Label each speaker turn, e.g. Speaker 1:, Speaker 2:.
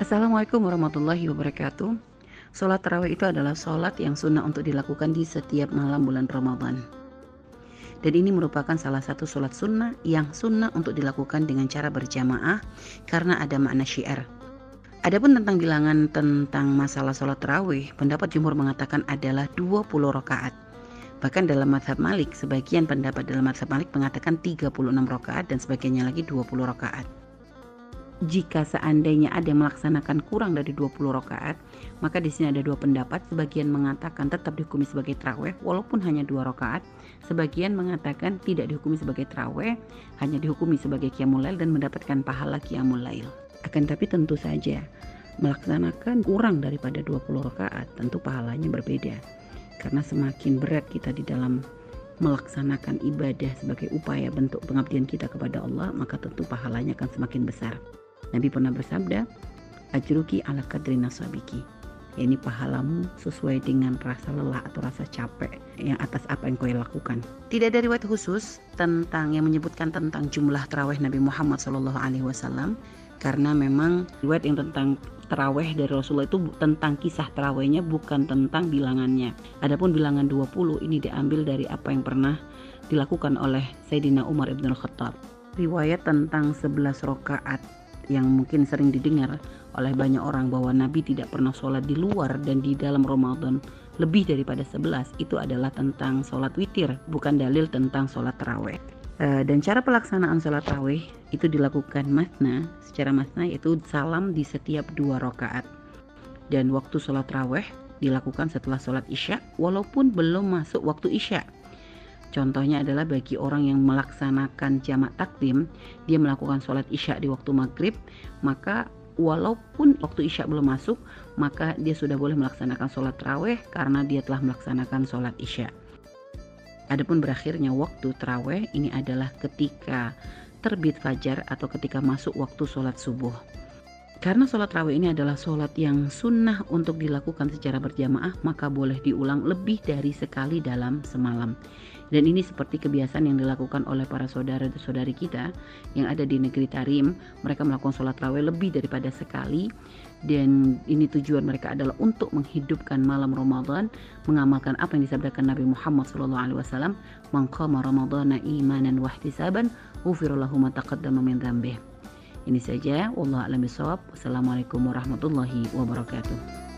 Speaker 1: Assalamualaikum warahmatullahi wabarakatuh. Sholat tarawih itu adalah sholat yang sunnah untuk dilakukan di setiap malam bulan Ramadan. Dan ini merupakan salah satu sholat sunnah yang sunnah untuk dilakukan dengan cara berjamaah karena ada makna syiar. Adapun tentang bilangan tentang masalah sholat tarawih, pendapat jumhur mengatakan adalah 20 rakaat. Bahkan dalam madhab Malik, sebagian pendapat dalam madhab Malik mengatakan 36 rakaat dan sebagainya lagi 20 rakaat jika seandainya ada yang melaksanakan kurang dari 20 rakaat, maka di sini ada dua pendapat. Sebagian mengatakan tetap dihukumi sebagai traweh walaupun hanya dua rakaat. Sebagian mengatakan tidak dihukumi sebagai traweh, hanya dihukumi sebagai qiyamul dan mendapatkan pahala qiyamul lail. Akan tapi tentu saja melaksanakan kurang daripada 20 rakaat tentu pahalanya berbeda. Karena semakin berat kita di dalam melaksanakan ibadah sebagai upaya bentuk pengabdian kita kepada Allah, maka tentu pahalanya akan semakin besar. Nabi pernah bersabda, ajruki ala kadri nasabiki. Ini pahalamu sesuai dengan rasa lelah atau rasa capek yang atas apa yang kau lakukan. Tidak ada riwayat khusus tentang yang menyebutkan tentang jumlah terawih Nabi Muhammad Shallallahu Alaihi Wasallam karena memang riwayat yang tentang terawih dari Rasulullah itu tentang kisah terawihnya bukan tentang bilangannya. Adapun bilangan 20 ini diambil dari apa yang pernah dilakukan oleh Sayyidina Umar ibn Khattab. Riwayat tentang 11 rakaat yang mungkin sering didengar oleh banyak orang bahwa Nabi tidak pernah sholat di luar dan di dalam Ramadan lebih daripada 11 itu adalah tentang sholat witir bukan dalil tentang sholat taraweh e, dan cara pelaksanaan sholat taraweh itu dilakukan masna secara masna yaitu salam di setiap dua rakaat. Dan waktu sholat taraweh dilakukan setelah sholat isya walaupun belum masuk waktu isya Contohnya adalah bagi orang yang melaksanakan jamak takdim, dia melakukan sholat isya di waktu maghrib, maka walaupun waktu isya belum masuk, maka dia sudah boleh melaksanakan sholat terawih karena dia telah melaksanakan sholat isya. Adapun berakhirnya waktu terawih ini adalah ketika terbit fajar atau ketika masuk waktu sholat subuh. Karena sholat raweh ini adalah sholat yang sunnah untuk dilakukan secara berjamaah, maka boleh diulang lebih dari sekali dalam semalam. Dan ini seperti kebiasaan yang dilakukan oleh para saudara dan saudari kita yang ada di negeri Tarim. Mereka melakukan sholat raweh lebih daripada sekali. Dan ini tujuan mereka adalah untuk menghidupkan malam Ramadan, mengamalkan apa yang disabdakan Nabi Muhammad SAW. Man qama Ramadana imanan wahtisaban, ufirullahu ma taqaddama min. Ini saja. A'lam bishawab. Wassalamualaikum warahmatullahi wabarakatuh.